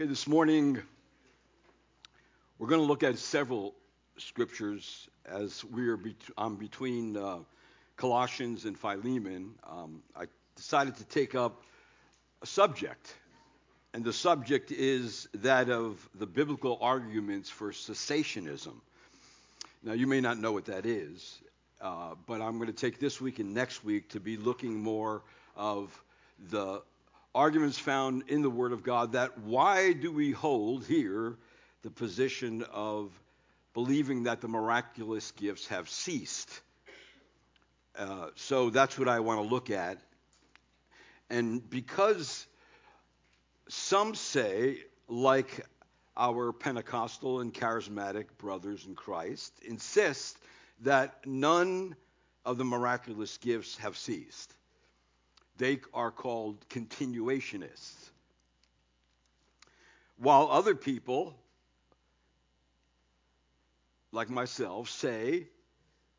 Okay, this morning we're going to look at several scriptures as we are be- I'm between uh, Colossians and Philemon. Um, I decided to take up a subject, and the subject is that of the biblical arguments for cessationism. Now, you may not know what that is, uh, but I'm going to take this week and next week to be looking more of the arguments found in the Word of God that why do we hold here the position of believing that the miraculous gifts have ceased? Uh, so that's what I want to look at. And because some say, like our Pentecostal and charismatic brothers in Christ, insist that none of the miraculous gifts have ceased. They are called continuationists. While other people, like myself, say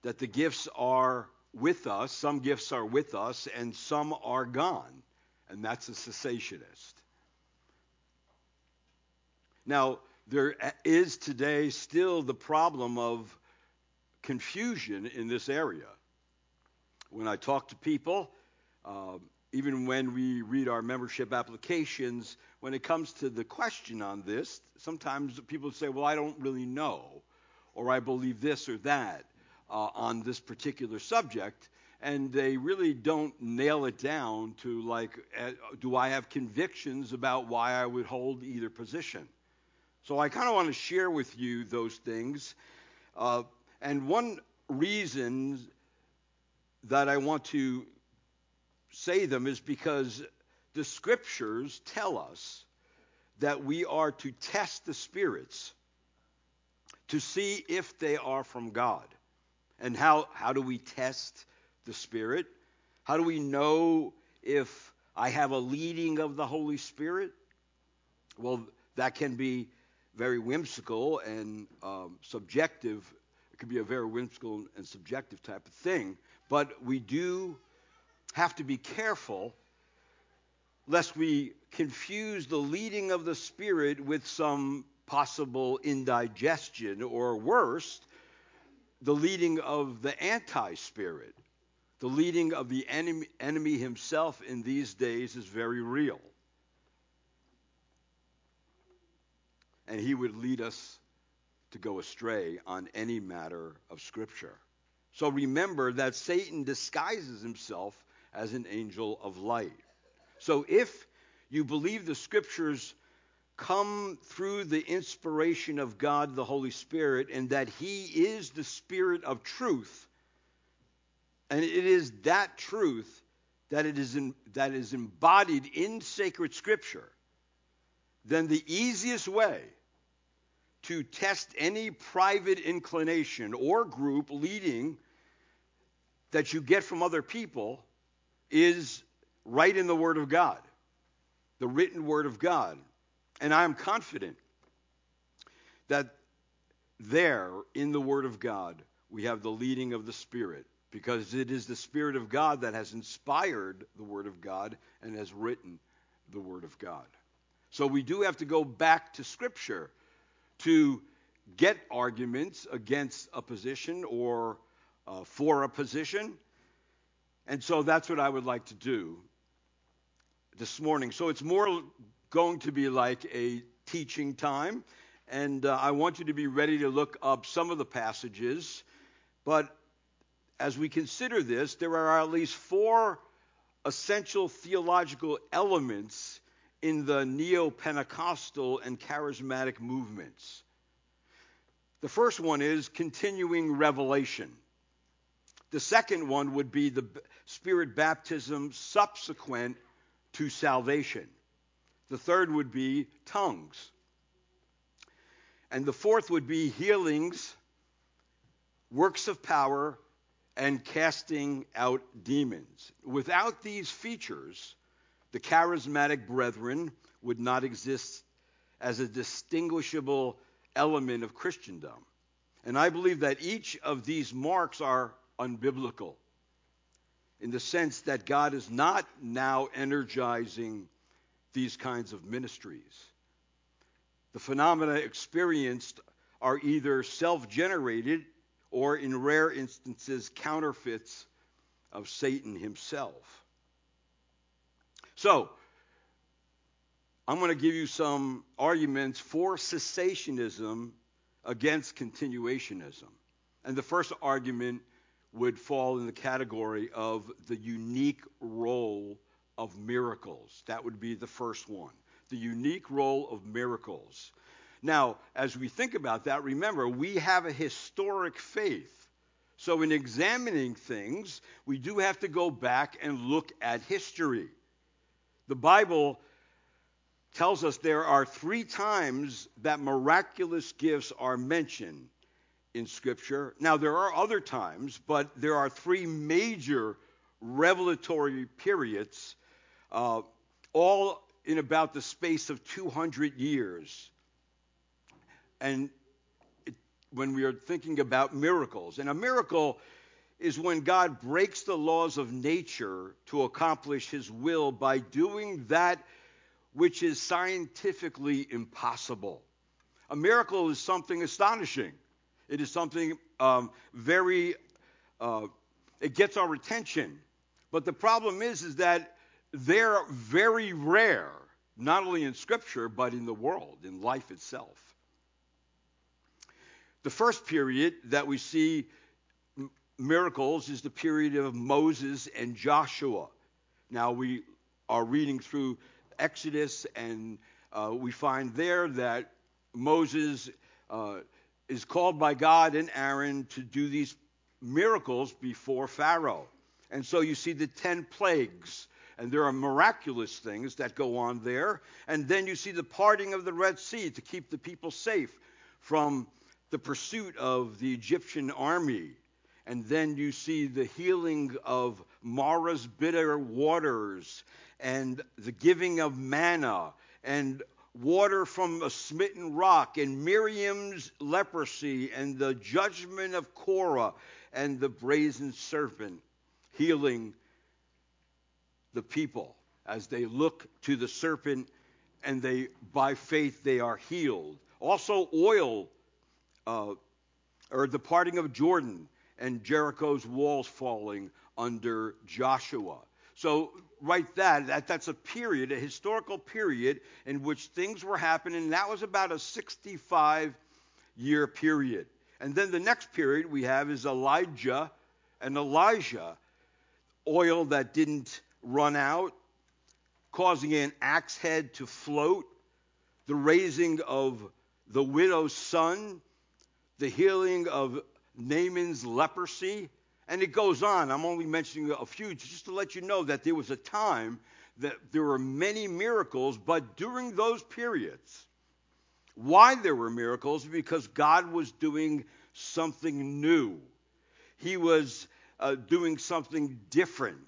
that the gifts are with us, some gifts are with us, and some are gone. And that's a cessationist. Now, there is today still the problem of confusion in this area. When I talk to people, uh, even when we read our membership applications, when it comes to the question on this, sometimes people say, Well, I don't really know, or I believe this or that uh, on this particular subject. And they really don't nail it down to, like, uh, do I have convictions about why I would hold either position? So I kind of want to share with you those things. Uh, and one reason that I want to say them is because the scriptures tell us that we are to test the spirits to see if they are from God. And how, how do we test the Spirit? How do we know if I have a leading of the Holy Spirit? Well, that can be very whimsical and um, subjective. It can be a very whimsical and subjective type of thing. But we do have to be careful lest we confuse the leading of the Spirit with some possible indigestion, or worse, the leading of the anti spirit. The leading of the enemy, enemy himself in these days is very real. And he would lead us to go astray on any matter of Scripture. So remember that Satan disguises himself as an angel of light. So if you believe the scriptures come through the inspiration of God the Holy Spirit and that He is the Spirit of truth, and it is that truth that it is in, that is embodied in sacred scripture, then the easiest way to test any private inclination or group leading that you get from other people is right in the Word of God, the written Word of God. And I am confident that there in the Word of God we have the leading of the Spirit because it is the Spirit of God that has inspired the Word of God and has written the Word of God. So we do have to go back to Scripture to get arguments against a position or uh, for a position. And so that's what I would like to do this morning. So it's more going to be like a teaching time. And uh, I want you to be ready to look up some of the passages. But as we consider this, there are at least four essential theological elements in the neo Pentecostal and charismatic movements. The first one is continuing revelation. The second one would be the Spirit baptism subsequent to salvation. The third would be tongues. And the fourth would be healings, works of power, and casting out demons. Without these features, the charismatic brethren would not exist as a distinguishable element of Christendom. And I believe that each of these marks are unbiblical in the sense that God is not now energizing these kinds of ministries. The phenomena experienced are either self generated or, in rare instances, counterfeits of Satan himself. So, I'm going to give you some arguments for cessationism against continuationism. And the first argument would fall in the category of the unique role of miracles. That would be the first one. The unique role of miracles. Now, as we think about that, remember, we have a historic faith. So, in examining things, we do have to go back and look at history. The Bible tells us there are three times that miraculous gifts are mentioned in Scripture. Now, there are other times, but there are three major revelatory periods, uh, all in about the space of 200 years. And it, when we are thinking about miracles, and a miracle is when God breaks the laws of nature to accomplish his will by doing that which is scientifically impossible. A miracle is something astonishing. It is something um, very, uh, it gets our attention. But the problem is, is that they're very rare, not only in Scripture, but in the world, in life itself. The first period that we see miracles is the period of Moses and Joshua. Now, we are reading through Exodus, and uh, we find there that Moses uh, is called by God and Aaron to do these miracles before Pharaoh. And so you see the 10 plagues, and there are miraculous things that go on there. And then you see the parting of the Red Sea to keep the people safe from the pursuit of the Egyptian army. And then you see the healing of Marah's bitter waters and the giving of manna and water from a smitten rock and Miriam's leprosy and the judgment of Korah and the brazen serpent healing the people as they look to the serpent and they by faith they are healed. Also oil uh, or the parting of jordan and jericho's walls falling under joshua. So write that, that that's a period, a historical period in which things were happening. That was about a 65 year period. And then the next period we have is Elijah and Elisha, oil that didn't run out, causing an axe head to float, the raising of the widow's son, the healing of Naaman's leprosy, and it goes on. I'm only mentioning a few just to let you know that there was a time that there were many miracles, but during those periods, why there were miracles? Because God was doing something new. He was uh, doing something different.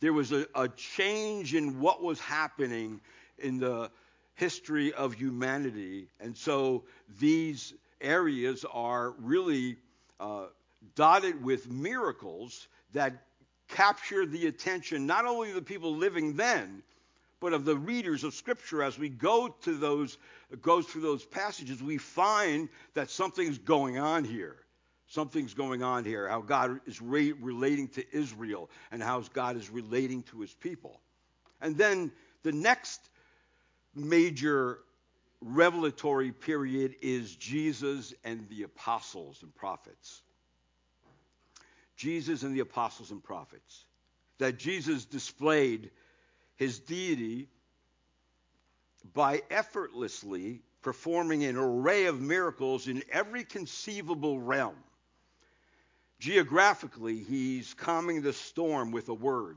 There was a, a change in what was happening in the history of humanity. And so these areas are really uh, dotted with miracles that capture the attention not only of the people living then, but of the readers of Scripture. As we go to those, through those passages, we find that something's going on here. Something's going on here. How God is re- relating to Israel and how God is relating to His people. And then the next major revelatory period is Jesus and the apostles and prophets. Jesus and the apostles and prophets. That Jesus displayed his deity by effortlessly performing an array of miracles in every conceivable realm. Geographically, he's calming the storm with a word.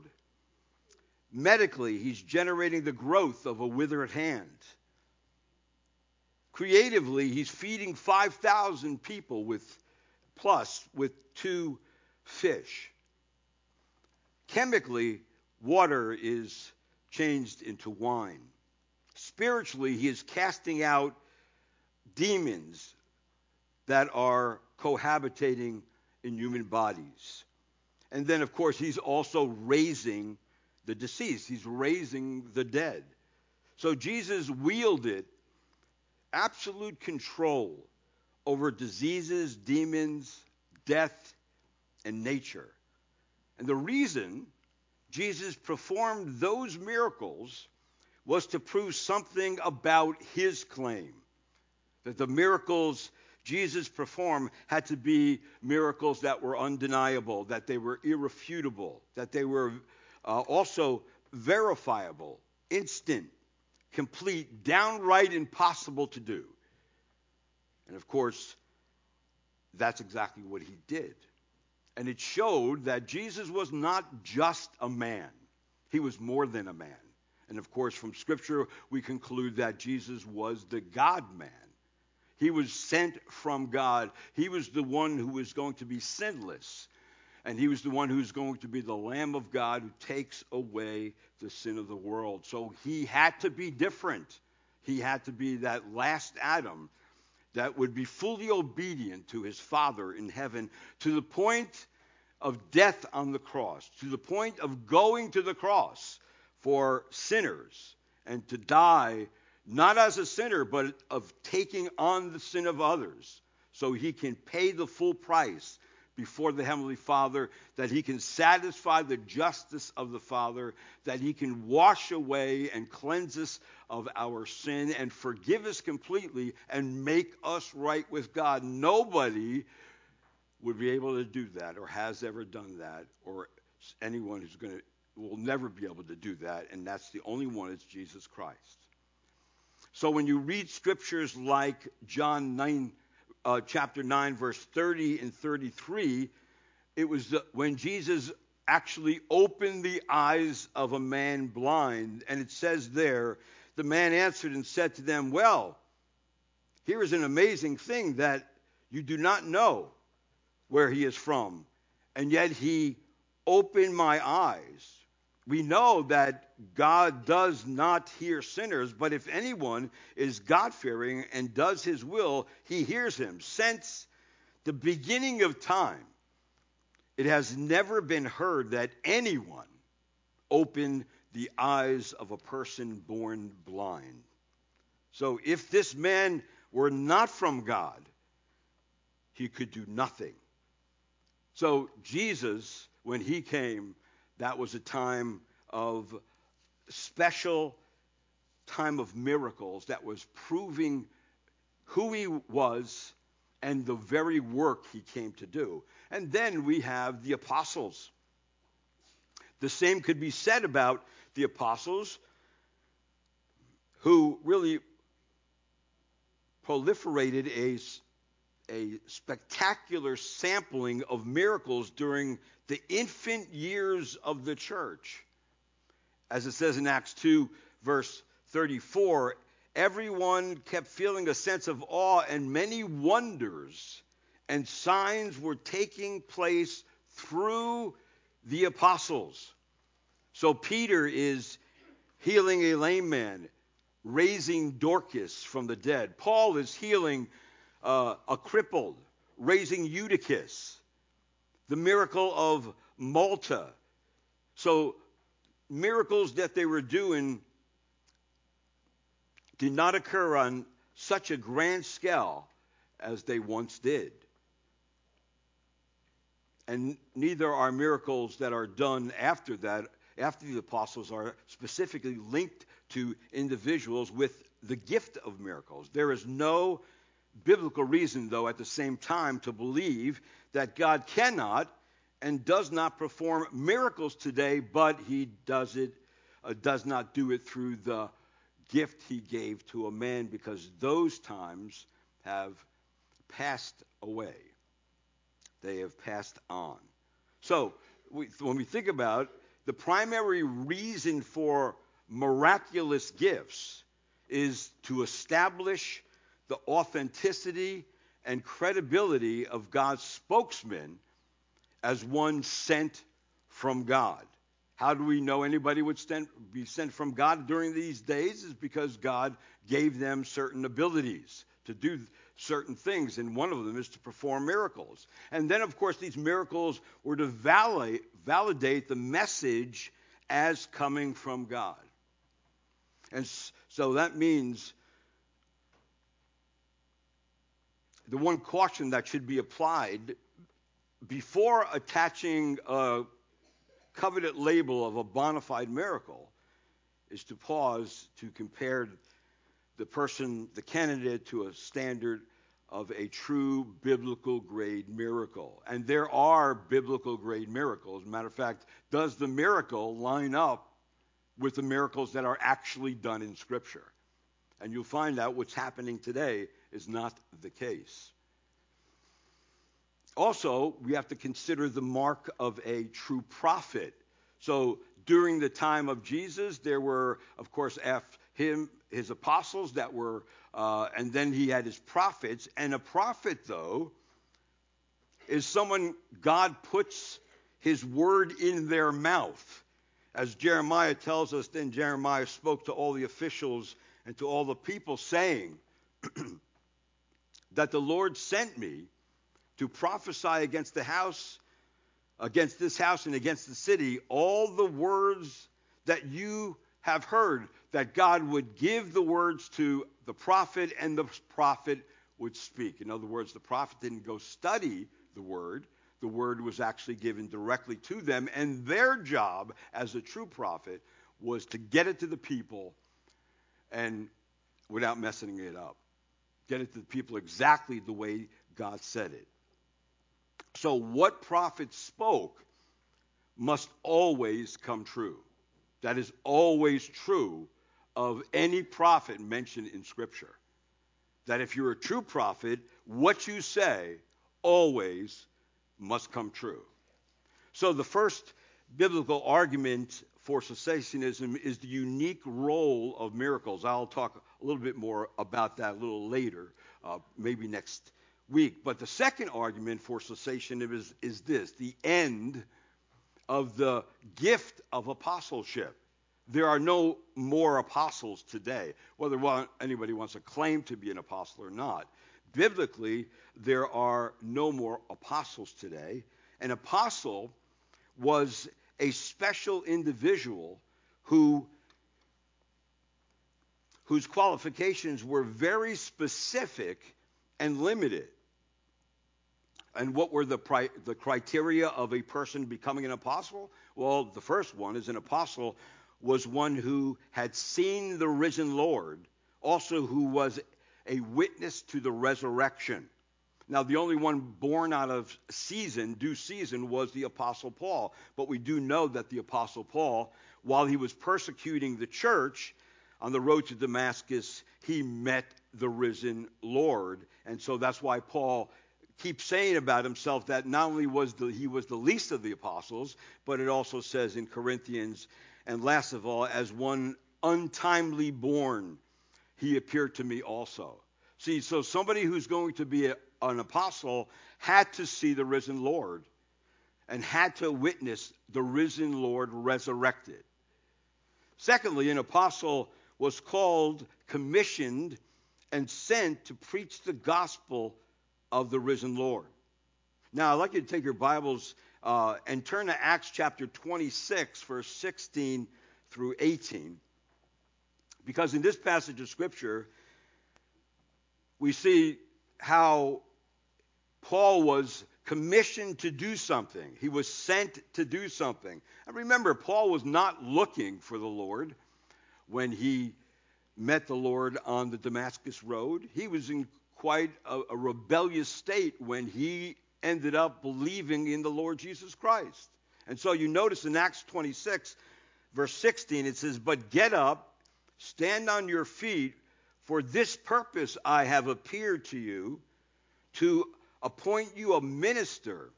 Medically, he's generating the growth of a withered hand. Creatively, he's feeding 5,000 people with plus with two fish. Chemically, water is changed into wine. Spiritually, he is casting out demons that are cohabitating in human bodies. And then, of course, he's also raising the deceased, he's raising the dead. So Jesus wielded absolute control over diseases, demons, death, and nature. And the reason Jesus performed those miracles was to prove something about his claim that the miracles Jesus performed had to be miracles that were undeniable, that they were irrefutable, that they were uh, also verifiable, instant, complete, downright impossible to do. And of course, that's exactly what he did. And it showed that Jesus was not just a man, he was more than a man. And of course, from Scripture, we conclude that Jesus was the God man. He was sent from God. He was the one who was going to be sinless. And he was the one who's going to be the Lamb of God who takes away the sin of the world. So he had to be different. He had to be that last Adam that would be fully obedient to his Father in heaven to the point of death on the cross, to the point of going to the cross for sinners and to die not as a sinner, but of taking on the sin of others so he can pay the full price before the Heavenly Father, that he can satisfy the justice of the Father, that he can wash away and cleanse us of our sin and forgive us completely and make us right with God. Nobody would be able to do that or has ever done that, or anyone who's going to will never be able to do that, and that's the only one, it's Jesus Christ. So when you read scriptures like John 9, uh, chapter 9, verse 30 and 33, it was when Jesus actually opened the eyes of a man blind. And it says there, the man answered and said to them, Well, here is an amazing thing that you do not know where he is from, and yet he opened my eyes. We know that God does not hear sinners, but if anyone is God fearing and does his will, he hears him. Since the beginning of time, it has never been heard that anyone opened the eyes of a person born blind. So if this man were not from God, he could do nothing. So Jesus, when he came, that was a time of special time of miracles that was proving who he was and the very work he came to do. And then we have the apostles. The same could be said about the apostles who really proliferated a, a spectacular sampling of miracles during the infant years of the church as it says in Acts 2, verse 34, everyone kept feeling a sense of awe, and many wonders and signs were taking place through the apostles. So Peter is healing a lame man, raising Dorcas from the dead. Paul is healing uh, a crippled, raising Eutychus. The miracle of Malta. So miracles that they were doing did not occur on such a grand scale as they once did. And neither are miracles that are done after that, after the apostles, are specifically linked to individuals with the gift of miracles. There is no biblical reason, though, at the same time, to believe that God cannot and does not perform miracles today, but he does it, uh, does not do it through the gift he gave to a man because those times have passed away. They have passed on. So, we, when we think about the primary reason for miraculous gifts is to establish the authenticity and credibility of God's spokesman as one sent from God. How do we know anybody would be sent from God during these days? Is because God gave them certain abilities to do certain things, and one of them is to perform miracles. And then, of course, these miracles were to validate, validate the message as coming from God. And so that means the one caution that should be applied before attaching a coveted label of a bona fide miracle is to pause to compare the person, the candidate, to a standard of a true biblical grade miracle. And there are biblical grade miracles. Matter of fact, does the miracle line up with the miracles that are actually done in Scripture? And you'll find out what's happening today is not the case. Also, we have to consider the mark of a true prophet. So during the time of Jesus, there were, of course, F him, his apostles that were, uh, and then he had his prophets. And a prophet, though, is someone God puts his word in their mouth. As Jeremiah tells us, then Jeremiah spoke to all the officials and to all the people, saying that the Lord sent me to prophesy against the house, against this house, and against the city, all the words that you have heard, that God would give the words to the prophet, and the prophet would speak. In other words, the prophet didn't go study the word, the word was actually given directly to them, and their job as a true prophet was to get it to the people and without messing it up. Get it to the people exactly the way God said it. So, what prophet spoke must always come true. That is always true of any prophet mentioned in Scripture. That if you're a true prophet, what you say always must come true. So, the first biblical argument for cessationism is the unique role of miracles. I'll talk a little bit more about that a little later, uh, maybe next week. But the second argument for cessationism is, is this the end of the gift of apostleship. There are no more apostles today, whether anybody wants to claim to be an apostle or not. Biblically, there are no more apostles today. An apostle was a special individual who whose qualifications were very specific and limited. And what were the, pri- the criteria of a person becoming an apostle? Well, the first one is an apostle was one who had seen the risen Lord, also who was a witness to the resurrection. Now, the only one born out of season, due season, was the Apostle Paul. But we do know that the Apostle Paul, while he was persecuting the church on the road to Damascus, he met the risen Lord. And so that's why Paul keeps saying about himself that not only was the, he was the least of the apostles, but it also says in Corinthians, and last of all, as one untimely born, he appeared to me also. See, so somebody who's going to be a, an apostle had to see the risen Lord and had to witness the risen Lord resurrected. Secondly, an apostle was called, commissioned, and sent to preach the gospel of the risen Lord. Now, I'd like you to take your Bibles uh, and turn to Acts chapter 26, verse 16 through 18. Because in this passage of Scripture, we see how Paul was commissioned to do something. He was sent to do something. And remember, Paul was not looking for the Lord when he met the Lord on the Damascus Road. He was in quite a, a rebellious state when he ended up believing in the Lord Jesus Christ. And so you notice in Acts 26, verse 16, it says, But get up, stand on your feet, for this purpose I have appeared to you, to appoint you a minister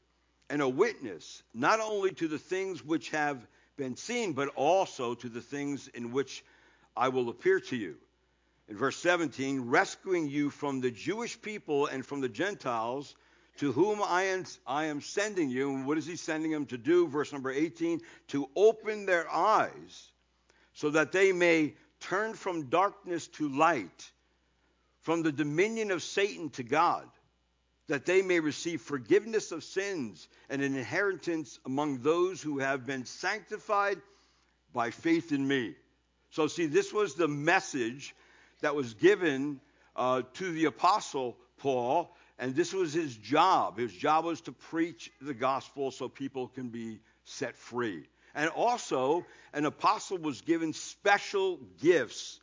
and a witness, not only to the things which have been seen, but also to the things in which I will appear to you. In verse 17, rescuing you from the Jewish people and from the Gentiles to whom I am, I am sending you. And what is he sending them to do? Verse number 18, to open their eyes so that they may turn from darkness to light, from the dominion of Satan to God, that they may receive forgiveness of sins and an inheritance among those who have been sanctified by faith in me. So, see, this was the message that was given uh, to the Apostle Paul And this was his job. His job was to preach the gospel so people can be set free. And also, an apostle was given special gifts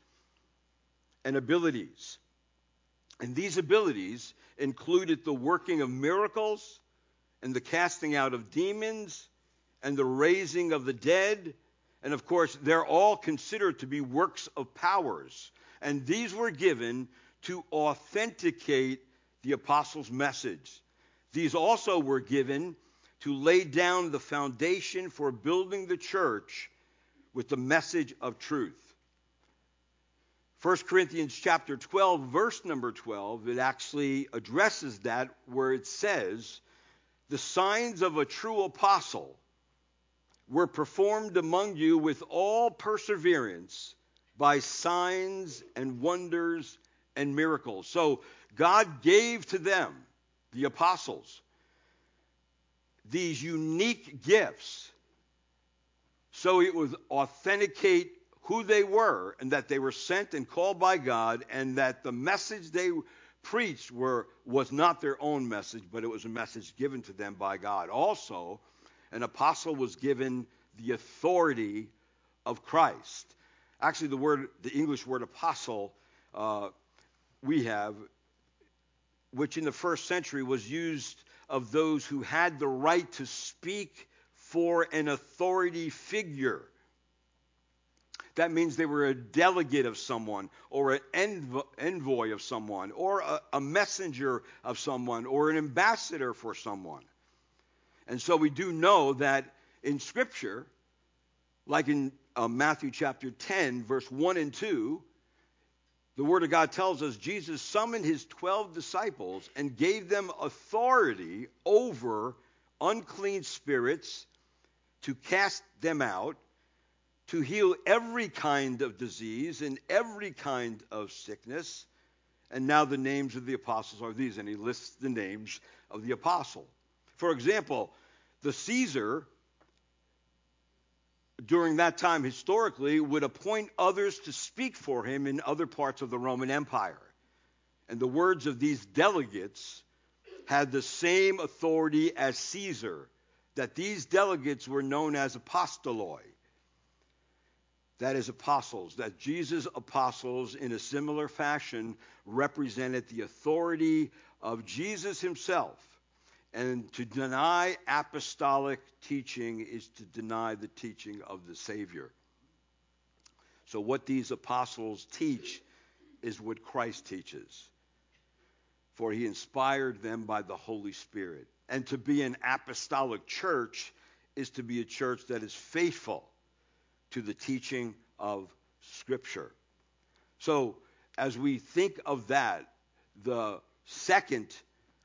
and abilities. And these abilities included the working of miracles and the casting out of demons and the raising of the dead. And of course, they're all considered to be works of powers. And these were given to authenticate the apostles' message. These also were given to lay down the foundation for building the church with the message of truth. 1 Corinthians chapter 12 verse number 12 it actually addresses that where it says the signs of a true apostle were performed among you with all perseverance by signs and wonders and miracles. So God gave to them, the apostles, these unique gifts so it would authenticate who they were and that they were sent and called by God and that the message they preached were, was not their own message, but it was a message given to them by God. Also, an apostle was given the authority of Christ. Actually, the word, the English word apostle, uh, we have, which in the first century was used of those who had the right to speak for an authority figure. That means they were a delegate of someone, or an envoy of someone, or a, a messenger of someone, or an ambassador for someone. And so we do know that in Scripture, like in uh, Matthew chapter 10, verse 1 and 2, the Word of God tells us Jesus summoned his 12 disciples and gave them authority over unclean spirits to cast them out to heal every kind of disease and every kind of sickness. And now the names of the apostles are these, and he lists the names of the apostle. For example, the Caesar, during that time historically, would appoint others to speak for him in other parts of the Roman Empire. And the words of these delegates had the same authority as Caesar, that these delegates were known as apostoloi that is apostles, that Jesus' apostles, in a similar fashion, represented the authority of Jesus himself. And to deny apostolic teaching is to deny the teaching of the Savior. So, what these apostles teach is what Christ teaches. For he inspired them by the Holy Spirit. And to be an apostolic church is to be a church that is faithful to the teaching of Scripture. So, as we think of that, the second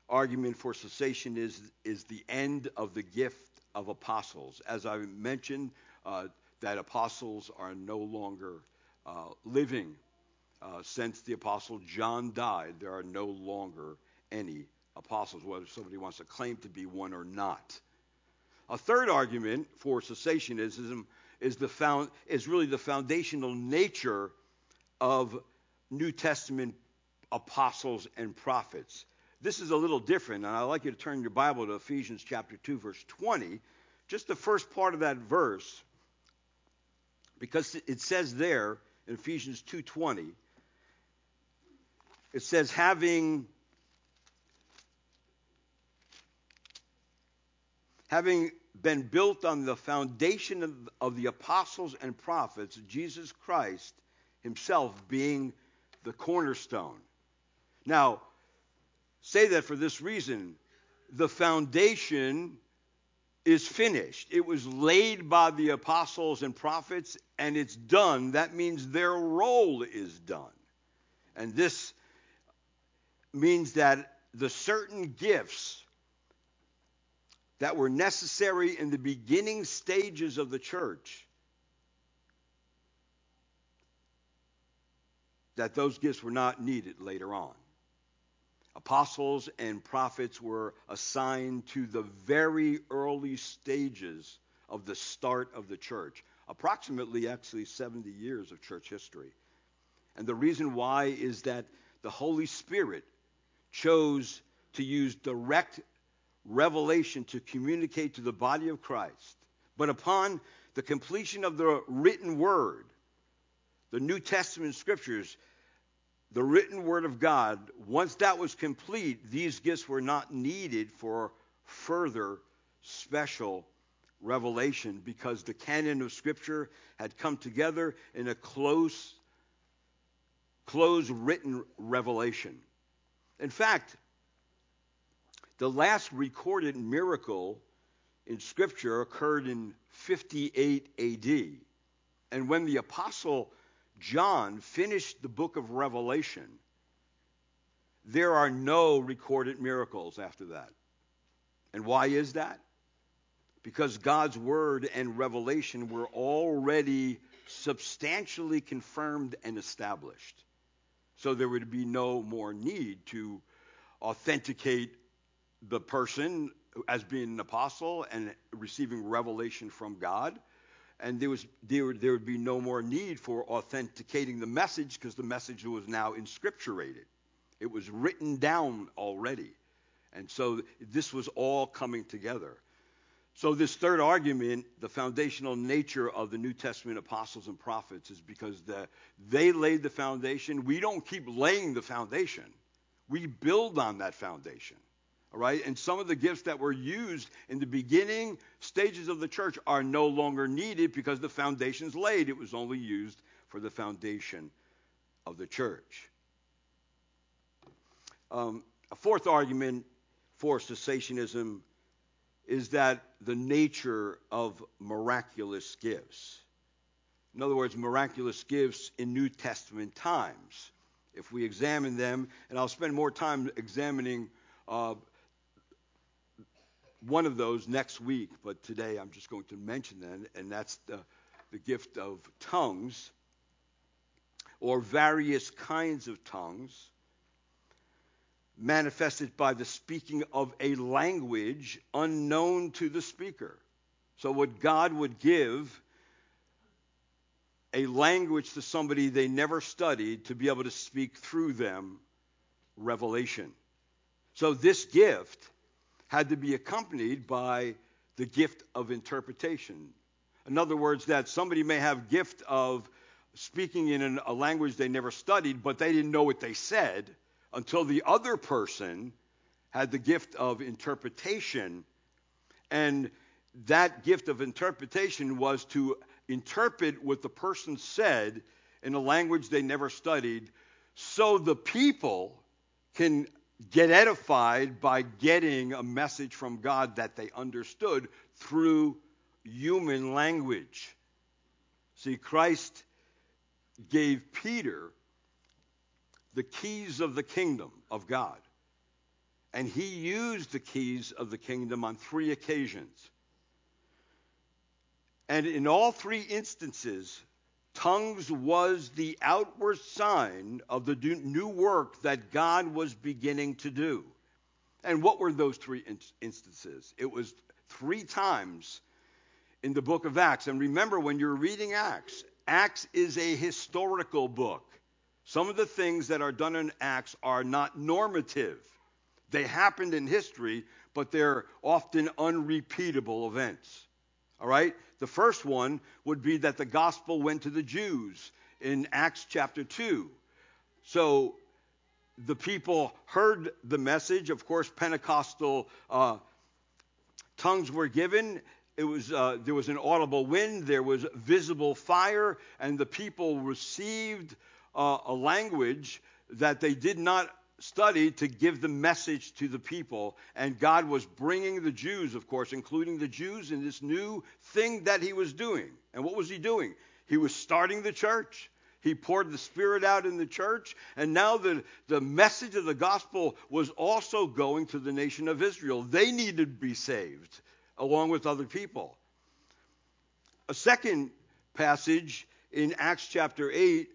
argument for cessation is, is the end of the gift of apostles. As I mentioned, uh, that apostles are no longer uh, living. Uh, since the apostle John died, there are no longer any apostles, whether somebody wants to claim to be one or not. A third argument for cessationism is, the found, is really the foundational nature of New Testament apostles and prophets. This is a little different, and I'd like you to turn your Bible to Ephesians chapter 2, verse 20. Just the first part of that verse, because it says there in Ephesians 2:20, it says, having having been built on the foundation of, of the apostles and prophets, Jesus Christ himself being the cornerstone. Now, say that for this reason the foundation is finished. It was laid by the apostles and prophets, and it's done. That means their role is done. And this means that the certain gifts that were necessary in the beginning stages of the church, that those gifts were not needed later on. Apostles and prophets were assigned to the very early stages of the start of the church, approximately actually 70 years of church history. And the reason why is that the Holy Spirit chose to use direct revelation to communicate to the body of Christ. But upon the completion of the written word, the New Testament scriptures, the written word of God, once that was complete, these gifts were not needed for further special revelation because the canon of scripture had come together in a close close written revelation. In fact, the last recorded miracle in scripture occurred in 58 AD. And when the apostle John finished the book of Revelation, there are no recorded miracles after that. And why is that? Because God's word and revelation were already substantially confirmed and established. So there would be no more need to authenticate the person as being an apostle and receiving revelation from God and there was there, there would be no more need for authenticating the message because the message was now inscripturated. It was written down already. And so this was all coming together. So this third argument, the foundational nature of the New Testament apostles and prophets is because the, they laid the foundation. We don't keep laying the foundation. We build on that foundation. All right? And some of the gifts that were used in the beginning stages of the church are no longer needed because the foundation's laid. It was only used for the foundation of the church. Um, a fourth argument for cessationism is that the nature of miraculous gifts. In other words, miraculous gifts in New Testament times. If we examine them, and I'll spend more time examining uh, one of those next week, but today I'm just going to mention that, and that's the, the gift of tongues or various kinds of tongues manifested by the speaking of a language unknown to the speaker. So, what God would give a language to somebody they never studied to be able to speak through them revelation. So, this gift had to be accompanied by the gift of interpretation. In other words, that somebody may have gift of speaking in a language they never studied, but they didn't know what they said until the other person had the gift of interpretation. And that gift of interpretation was to interpret what the person said in a language they never studied so the people can get edified by getting a message from God that they understood through human language. See, Christ gave Peter the keys of the kingdom of God. And he used the keys of the kingdom on three occasions. And in all three instances, Tongues was the outward sign of the new work that God was beginning to do. And what were those three instances? It was three times in the book of Acts. And remember, when you're reading Acts, Acts is a historical book. Some of the things that are done in Acts are not normative. They happened in history, but they're often unrepeatable events. All right? The first one would be that the gospel went to the Jews in Acts chapter 2. So the people heard the message. Of course, Pentecostal uh, tongues were given. It was, uh, there was an audible wind, there was visible fire, and the people received uh, a language that they did not study to give the message to the people. And God was bringing the Jews, of course, including the Jews, in this new thing that He was doing. And what was He doing? He was starting the church. He poured the Spirit out in the church. And now the, the message of the gospel was also going to the nation of Israel. They needed to be saved along with other people. A second passage in Acts chapter 8,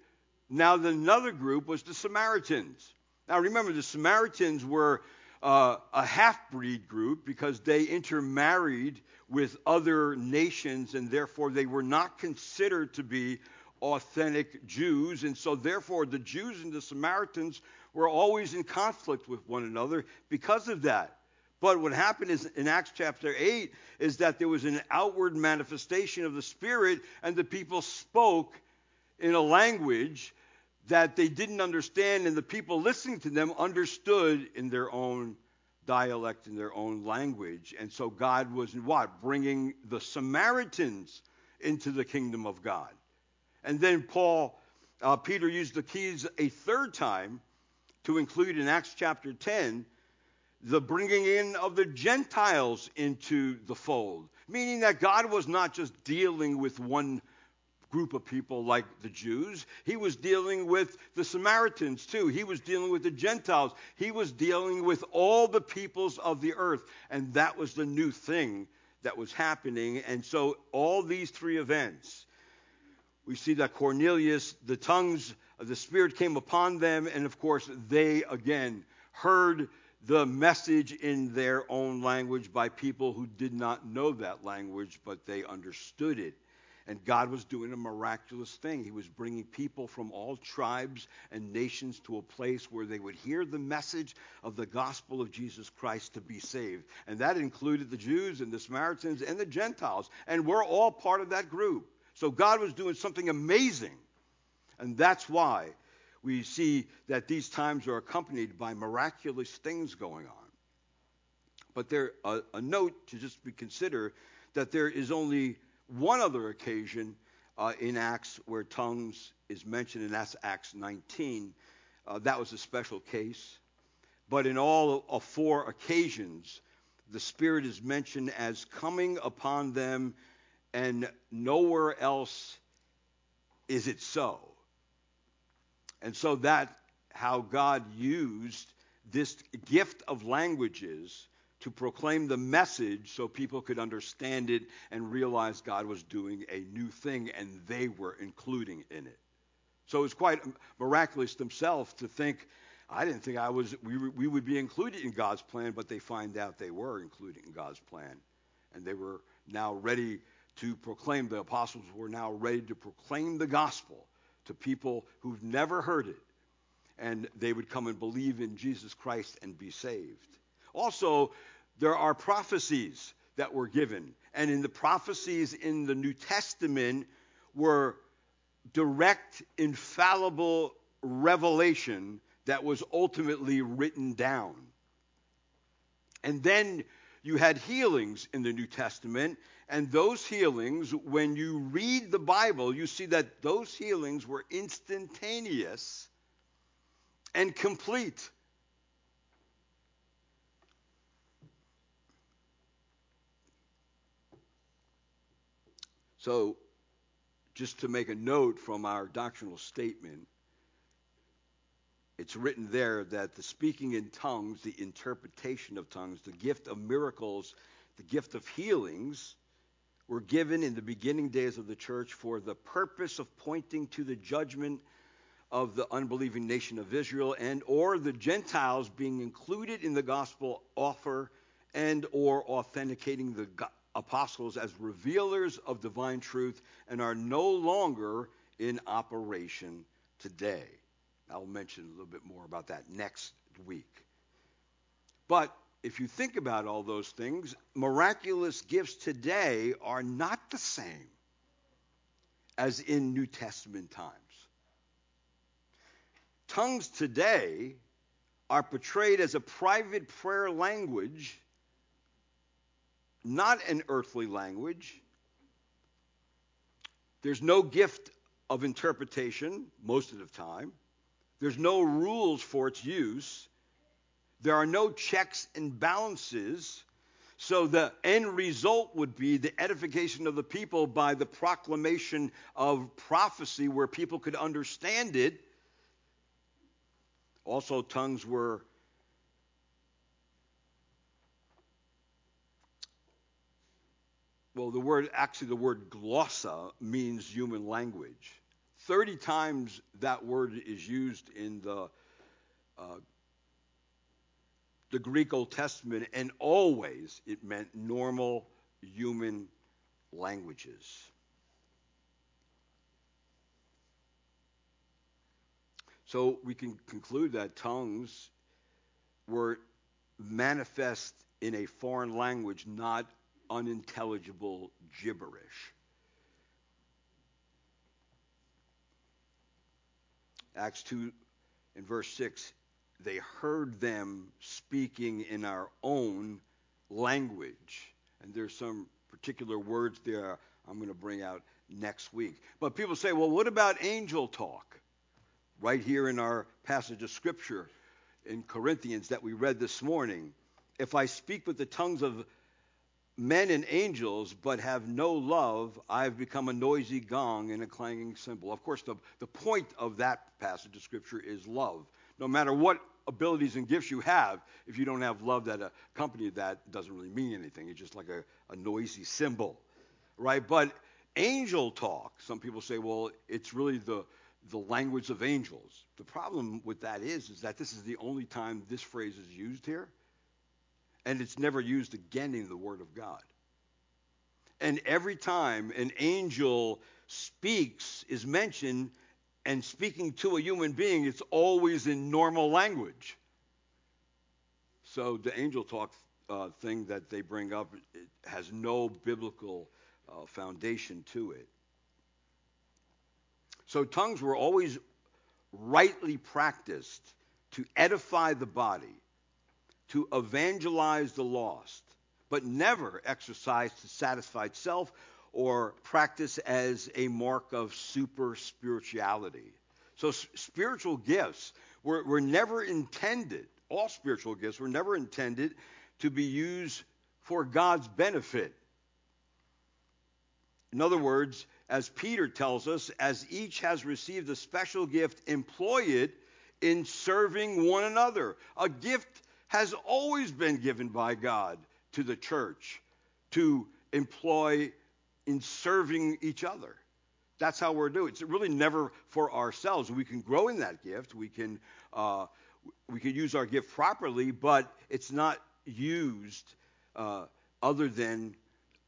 now another group was the Samaritans. Now remember, the Samaritans were uh, a half breed group because they intermarried with other nations and therefore they were not considered to be authentic Jews. And so, therefore, the Jews and the Samaritans were always in conflict with one another because of that. But what happened is in Acts chapter 8 is that there was an outward manifestation of the Spirit, and the people spoke in a language that they didn't understand, and the people listening to them understood in their own dialect, in their own language. And so God was what? Bringing the Samaritans into the kingdom of God. And then Paul, uh, Peter used the keys a third time to include in Acts chapter 10 the bringing in of the Gentiles into the fold, meaning that God was not just dealing with one group of people like the Jews. He was dealing with the Samaritans too. He was dealing with the Gentiles. He was dealing with all the peoples of the earth. And that was the new thing that was happening. And so, all these three events, we see that Cornelius, the tongues of the Spirit came upon them. And of course, they again heard the message in their own language by people who did not know that language, but they understood it. And God was doing a miraculous thing. He was bringing people from all tribes and nations to a place where they would hear the message of the gospel of Jesus Christ to be saved. And that included the Jews and the Samaritans and the Gentiles. And we're all part of that group. So God was doing something amazing. And that's why we see that these times are accompanied by miraculous things going on. But there a, a note to just be consider that there is only one other occasion uh, in Acts where tongues is mentioned, and that's Acts 19. Uh, that was a special case. But in all of four occasions, the Spirit is mentioned as coming upon them, and nowhere else is it so. And so that how God used this gift of languages to proclaim the message so people could understand it and realize God was doing a new thing and they were including in it. So it was quite miraculous themselves to think, I didn't think I was we, we would be included in God's plan, but they find out they were included in God's plan. And they were now ready to proclaim, the apostles were now ready to proclaim the gospel to people who've never heard it. And they would come and believe in Jesus Christ and be saved. Also, there are prophecies that were given. And in the prophecies in the New Testament were direct, infallible revelation that was ultimately written down. And then you had healings in the New Testament, and those healings, when you read the Bible, you see that those healings were instantaneous and complete. So, just to make a note from our doctrinal statement, it's written there that the speaking in tongues, the interpretation of tongues, the gift of miracles, the gift of healings were given in the beginning days of the church for the purpose of pointing to the judgment of the unbelieving nation of Israel and or the Gentiles being included in the gospel offer and or authenticating the apostles as revealers of divine truth and are no longer in operation today. I'll mention a little bit more about that next week. But if you think about all those things, miraculous gifts today are not the same as in New Testament times. Tongues today are portrayed as a private prayer language not an earthly language. There's no gift of interpretation most of the time. There's no rules for its use. There are no checks and balances. So the end result would be the edification of the people by the proclamation of prophecy where people could understand it. Also, tongues were well, the word, actually, the word glossa means human language. 30 times that word is used in the, uh, the Greek Old Testament, and always it meant normal human languages. So we can conclude that tongues were manifest in a foreign language, not unintelligible gibberish. Acts 2 in verse 6 they heard them speaking in our own language. And there's some particular words there I'm going to bring out next week. But people say, well, what about angel talk? Right here in our passage of Scripture in Corinthians that we read this morning. If I speak with the tongues of men and angels, but have no love, I've become a noisy gong and a clanging cymbal. Of course, the, the point of that passage of Scripture is love. No matter what abilities and gifts you have, if you don't have love that accompany that, doesn't really mean anything. It's just like a, a noisy cymbal, right? But angel talk, some people say, well, it's really the, the language of angels. The problem with that is, is that this is the only time this phrase is used here, and it's never used again in the Word of God. And every time an angel speaks, is mentioned, and speaking to a human being, it's always in normal language. So the angel talk uh, thing that they bring up has no biblical uh, foundation to it. So tongues were always rightly practiced to edify the body, to evangelize the lost, but never exercised to satisfy self or practice as a mark of super spirituality. So, s- spiritual gifts were, were never intended, all spiritual gifts were never intended to be used for God's benefit. In other words, as Peter tells us, as each has received a special gift, employ it in serving one another. A gift has always been given by God to the church to employ in serving each other. That's how we're doing. It's really never for ourselves. We can grow in that gift. We can uh, we can use our gift properly, but it's not used uh, other than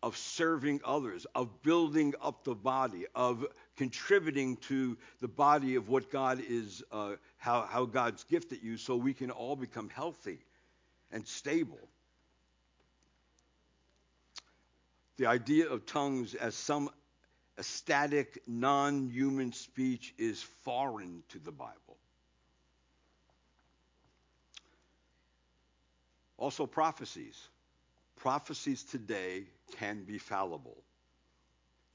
of serving others, of building up the body, of contributing to the body of what God is, uh, how, how God's gifted you, so we can all become healthy and stable. The idea of tongues as some ecstatic, non human speech is foreign to the Bible. Also, prophecies. Prophecies today can be fallible.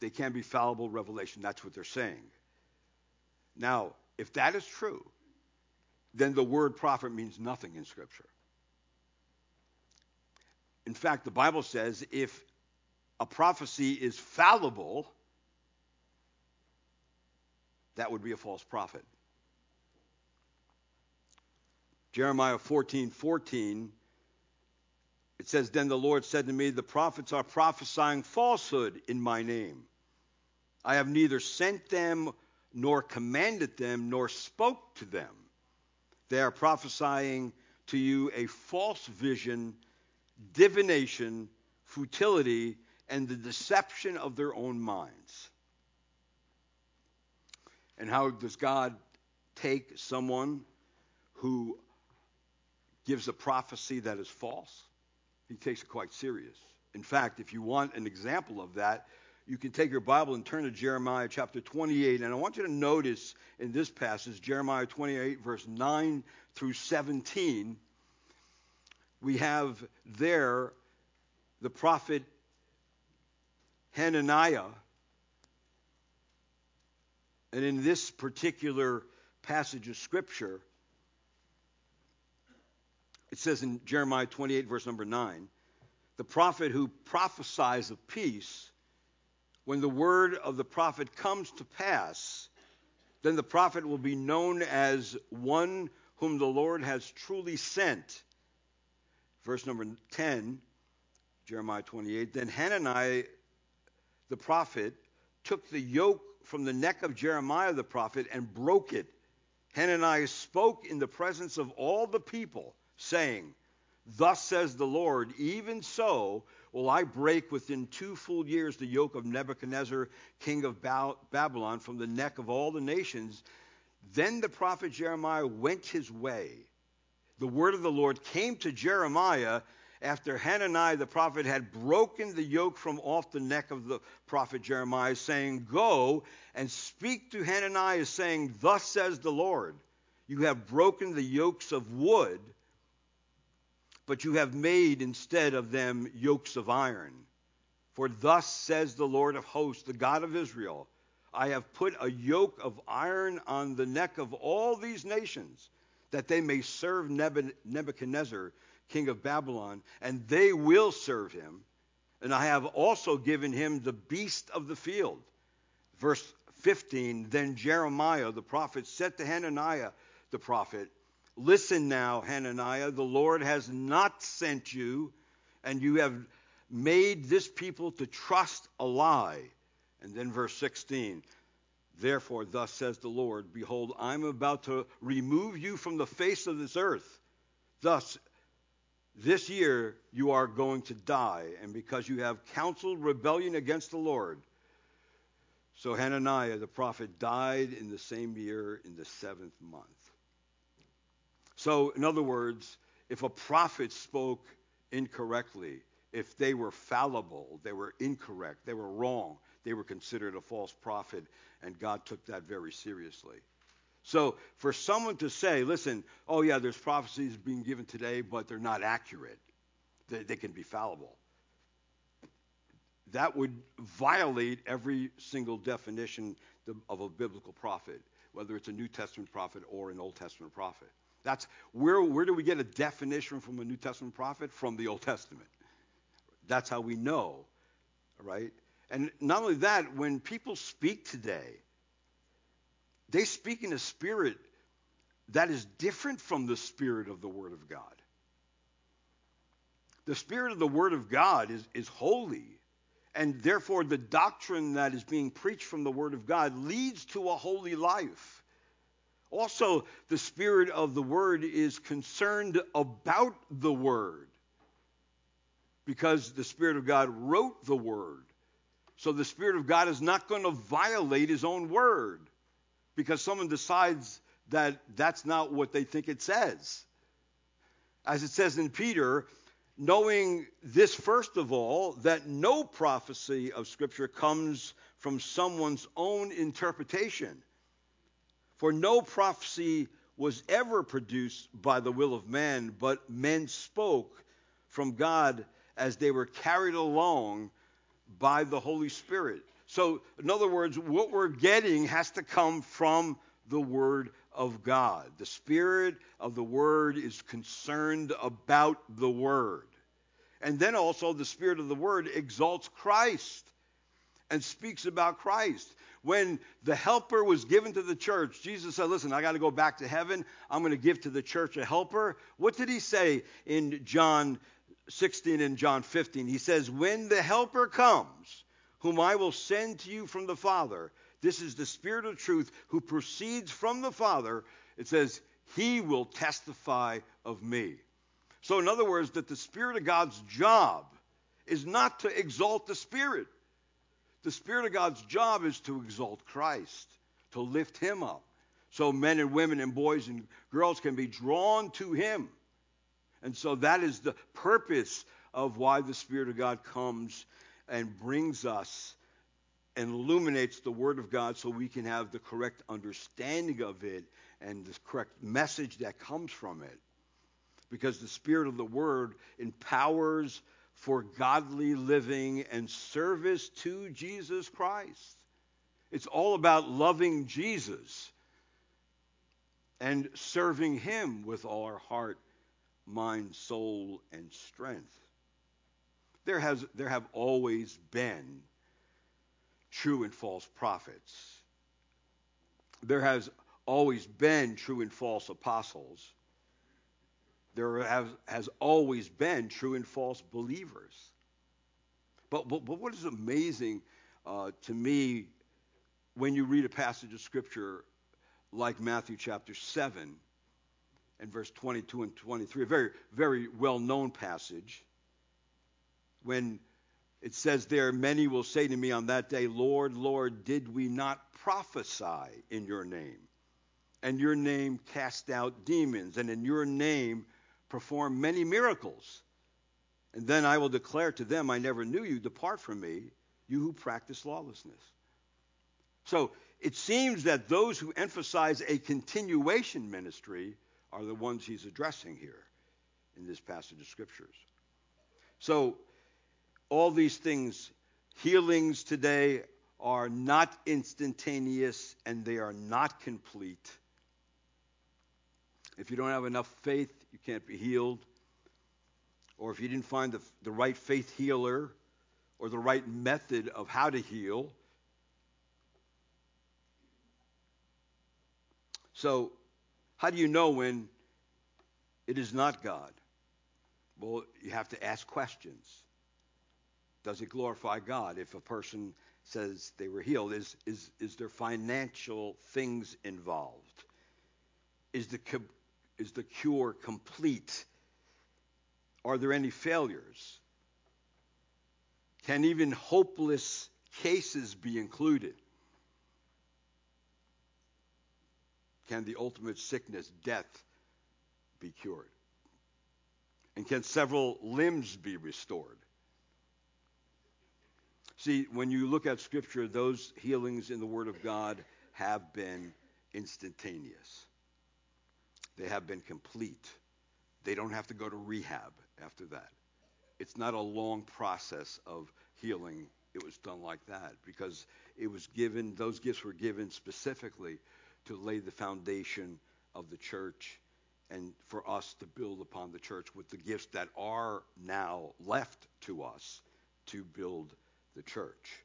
They can be fallible revelation. That's what they're saying. Now, if that is true, then the word prophet means nothing in Scripture. In fact, the Bible says if a prophecy is fallible, that would be a false prophet. Jeremiah 14 14, it says, Then the Lord said to me, The prophets are prophesying falsehood in my name. I have neither sent them nor commanded them nor spoke to them. They are prophesying to you a false vision, divination, futility, and the deception of their own minds. And how does God take someone who gives a prophecy that is false? He takes it quite serious. In fact, if you want an example of that, you can take your Bible and turn to Jeremiah chapter 28. And I want you to notice in this passage, Jeremiah 28, verse 9 through 17, we have there the prophet Hananiah. And in this particular passage of Scripture, it says in Jeremiah 28, verse number 9, the prophet who prophesies of peace, when the word of the prophet comes to pass, then the prophet will be known as one whom the Lord has truly sent. Verse number 10, Jeremiah 28, then Hananiah the prophet took the yoke from the neck of Jeremiah the prophet and broke it. Hananiah spoke in the presence of all the people, saying, Thus says the Lord, even so will I break within two full years the yoke of Nebuchadnezzar, king of Babylon, from the neck of all the nations Then the prophet Jeremiah went his way. The word of the Lord came to Jeremiah after Hananiah the prophet had broken the yoke from off the neck of the prophet Jeremiah, saying, Go and speak to Hananiah, saying, Thus says the Lord, you have broken the yokes of wood, but you have made instead of them yokes of iron. For thus says the Lord of hosts, the God of Israel, I have put a yoke of iron on the neck of all these nations, that they may serve Nebuchadnezzar king of Babylon, and they will serve him. And I have also given him the beast of the field. Verse 15 Then Jeremiah the prophet said to Hananiah the prophet, Listen now, Hananiah, the Lord has not sent you, and you have made this people to trust a lie. And then verse 16 Therefore, thus says the Lord, Behold, I'm about to remove you from the face of this earth. Thus, this year you are going to die, and because you have counseled rebellion against the Lord. So Hananiah the prophet died in the same year in the seventh month. So, in other words, if a prophet spoke incorrectly, if they were fallible, they were incorrect, they were wrong, they were considered a false prophet, and God took that very seriously. So for someone to say, listen, oh yeah, there's prophecies being given today, but they're not accurate, they, they can be fallible. That would violate every single definition of a biblical prophet, whether it's a New Testament prophet or an Old Testament prophet. That's where, where do we get a definition from a New Testament prophet? From the Old Testament. That's how we know, right? And not only that, when people speak today, they speak in a spirit that is different from the spirit of the Word of God. The spirit of the Word of God is, is holy, and therefore the doctrine that is being preached from the Word of God leads to a holy life. Also, the spirit of the Word is concerned about the Word because the Spirit of God wrote the Word. So the Spirit of God is not going to violate His own Word because someone decides that that's not what they think it says. As it says in Peter, knowing this first of all, that no prophecy of Scripture comes from someone's own interpretation. For no prophecy was ever produced by the will of man, but men spoke from God as they were carried along by the Holy Spirit. So, in other words, what we're getting has to come from the Word of God. The Spirit of the Word is concerned about the Word. And then also, the Spirit of the Word exalts Christ and speaks about Christ. When the helper was given to the church, Jesus said, Listen, I got to go back to heaven. I'm going to give to the church a helper. What did he say in John 16 and John 15? He says, When the helper comes, whom I will send to you from the Father. This is the Spirit of truth who proceeds from the Father. It says, He will testify of me. So, in other words, that the Spirit of God's job is not to exalt the Spirit. The Spirit of God's job is to exalt Christ, to lift Him up. So men and women and boys and girls can be drawn to Him. And so that is the purpose of why the Spirit of God comes and brings us and illuminates the Word of God so we can have the correct understanding of it and the correct message that comes from it. Because the Spirit of the Word empowers for godly living and service to Jesus Christ. It's all about loving Jesus and serving Him with all our heart, mind, soul, and strength there, has, there have always been true and false prophets. There has always been true and false apostles. There has, has always been true and false believers. But, but, but what is amazing uh, to me when you read a passage of Scripture like Matthew chapter 7 and verse 22 and 23, a very, very well known passage when it says there, Many will say to me on that day, Lord, Lord, did we not prophesy in your name? and your name cast out demons, and in your name perform many miracles. And then I will declare to them, I never knew you. Depart from me, you who practice lawlessness. So it seems that those who emphasize a continuation ministry are the ones he's addressing here in this passage of scriptures. So all these things, healings today, are not instantaneous and they are not complete. If you don't have enough faith, you can't be healed. Or if you didn't find the, the right faith healer or the right method of how to heal. So, how do you know when it is not God? Well, you have to ask questions. Does it glorify God if a person says they were healed? Is, is, is there financial things involved? Is the, is the cure complete? Are there any failures? Can even hopeless cases be included? Can the ultimate sickness, death, be cured? And can several limbs be restored? See, when you look at Scripture, those healings in the Word of God have been instantaneous. They have been complete. They don't have to go to rehab after that. It's not a long process of healing. It was done like that because it was given, those gifts were given specifically to lay the foundation of the church and for us to build upon the church with the gifts that are now left to us to build the church.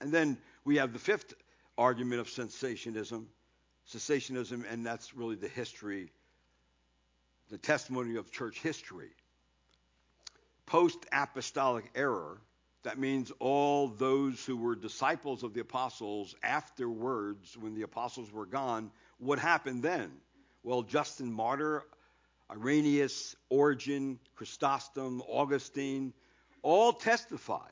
And then we have the fifth argument of cessationism, cessationism, and that's really the history, the testimony of church history. Post apostolic error, that means all those who were disciples of the apostles afterwards, when the apostles were gone, what happened then? Well, Justin Martyr, Irenaeus, Origen, Chrysostom, Augustine, all testify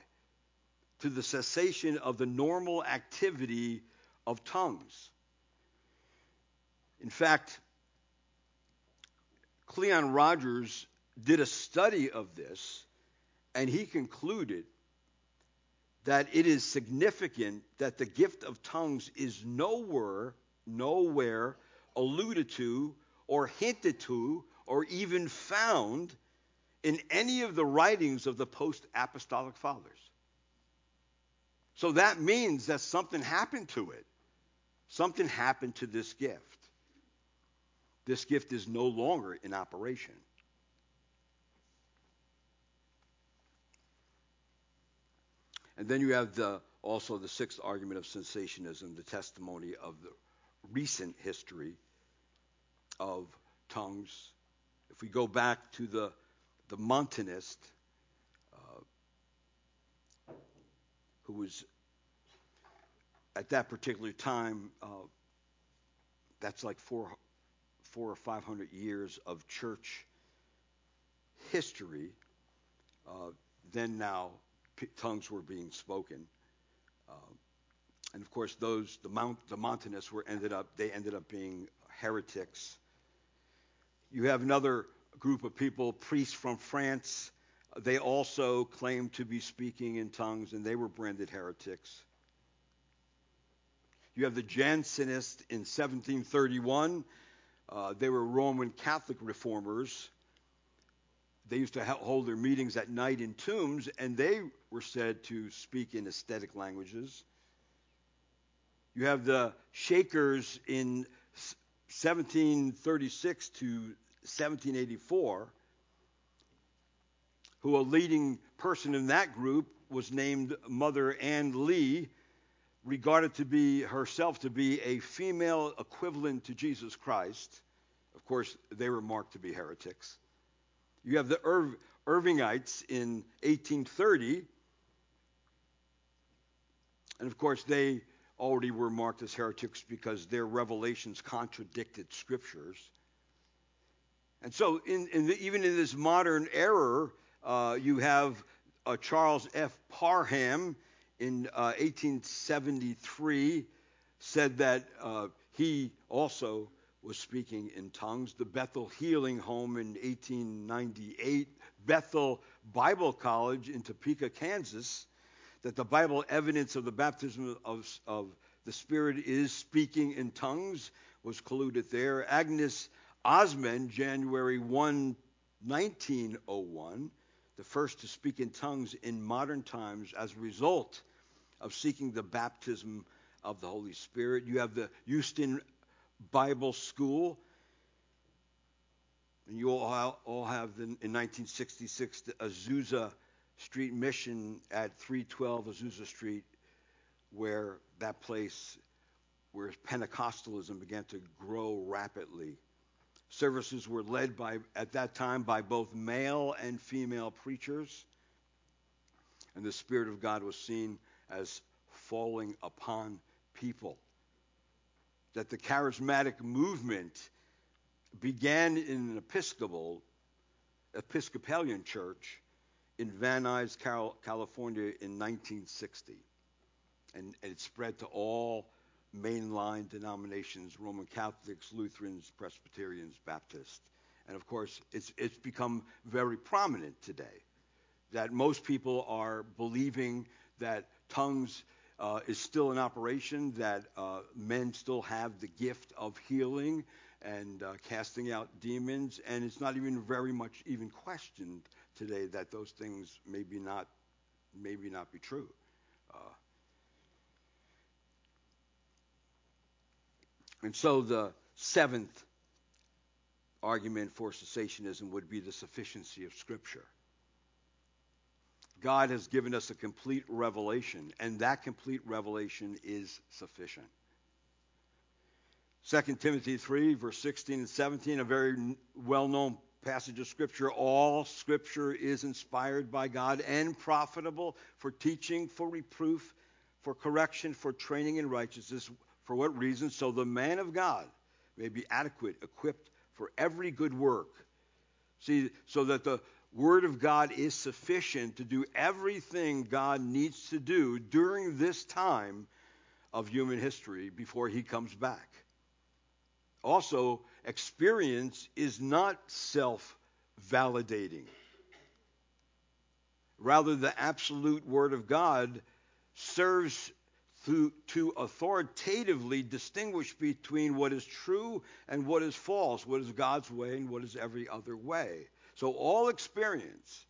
to the cessation of the normal activity of tongues. In fact, Cleon Rogers did a study of this, and he concluded that it is significant that the gift of tongues is nowhere, nowhere alluded to or hinted to or even found in any of the writings of the post apostolic fathers. So that means that something happened to it. Something happened to this gift. This gift is no longer in operation. And then you have the, also the sixth argument of cessationism, the testimony of the recent history of tongues. If we go back to the the Montanist, uh, who was at that particular time, uh, that's like four, four or five hundred years of church history. Uh, then now p- tongues were being spoken. Uh, and of course, those the, Mount, the Montanists were ended up they ended up being heretics. You have another group of people, priests from France. They also claimed to be speaking in tongues, and they were branded heretics. You have the Jansenists in 1731. Uh, they were Roman Catholic reformers. They used to hold their meetings at night in tombs, and they were said to speak in aesthetic languages. You have the Shakers in 1736 to 1784, who a leading person in that group was named Mother Ann Lee, regarded to be herself to be a female equivalent to Jesus Christ. Of course, they were marked to be heretics. You have the Irv- Irvingites in 1830, and of course, they already were marked as heretics because their revelations contradicted scriptures. And so, in, in the, even in this modern era, uh, you have uh, Charles F. Parham in uh, 1873 said that uh, he also was speaking in tongues. The Bethel Healing Home in 1898, Bethel Bible College in Topeka, Kansas, that the Bible evidence of the baptism of, of the Spirit is speaking in tongues was colluded there. Agnes Ozman, January 1, 1901, the first to speak in tongues in modern times as a result of seeking the baptism of the Holy Spirit. You have the Houston Bible School. And you all, all have, the, in 1966, the Azusa Street Mission at 312 Azusa Street, where that place, where Pentecostalism began to grow rapidly. Services were led by, at that time, by both male and female preachers. And the Spirit of God was seen as falling upon people that the charismatic movement began in an Episcopal, Episcopalian church in Van Nuys, California in 1960. And, and it spread to all mainline denominations Roman Catholics, Lutherans, Presbyterians, Baptists. And of course, it's, it's become very prominent today that most people are believing that tongues uh, is still in operation, that uh, men still have the gift of healing and uh, casting out demons, and it's not even very much even questioned today that those things maybe not maybe not be true. Uh, and so the seventh argument for cessationism would be the sufficiency of Scripture. God has given us a complete revelation, and that complete revelation is sufficient. 2 Timothy 3, verse 16 and 17, a very well known passage of Scripture. All Scripture is inspired by God and profitable for teaching, for reproof, for correction, for training in righteousness. For what reason? So the man of God may be adequate, equipped for every good work. See, so that the Word of God is sufficient to do everything God needs to do during this time of human history before He comes back. Also, experience is not self validating. Rather, the absolute Word of God serves to, to authoritatively distinguish between what is true and what is false, what is God's way and what is every other way. So all experience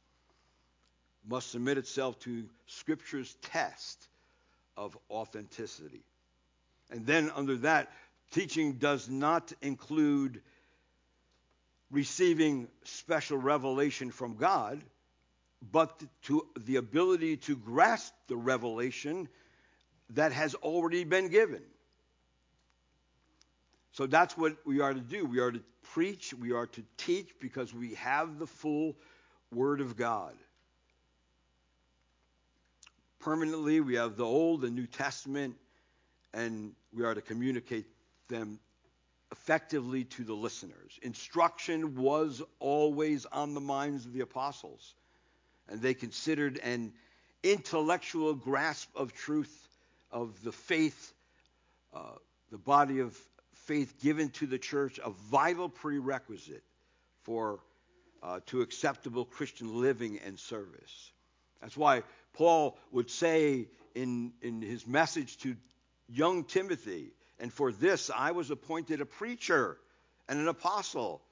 must submit itself to Scripture's test of authenticity. And then, under that, teaching does not include receiving special revelation from God, but to the ability to grasp the revelation that has already been given. So that's what we are to do. We are to preach, we are to teach because we have the full Word of God. Permanently, we have the Old and New Testament, and we are to communicate them effectively to the listeners. Instruction was always on the minds of the apostles, and they considered an intellectual grasp of truth, of the faith, uh, the body of faith given to the church a vital prerequisite for uh, to acceptable Christian living and service. That's why Paul would say in, in his message to young Timothy, and for this I was appointed a preacher and an apostle.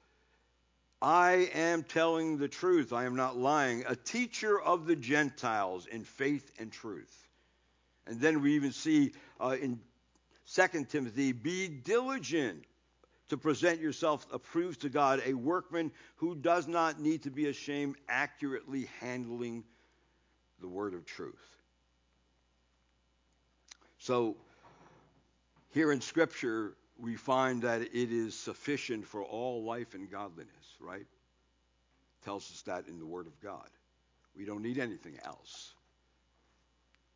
I am telling the truth, I am not lying, a teacher of the Gentiles in faith and truth. And then we even see uh, in 2 Timothy, be diligent to present yourself approved to God, a workman who does not need to be ashamed, accurately handling the word of truth. So, here in Scripture, we find that it is sufficient for all life and godliness, right? Tells us that in the Word of God. We don't need anything else.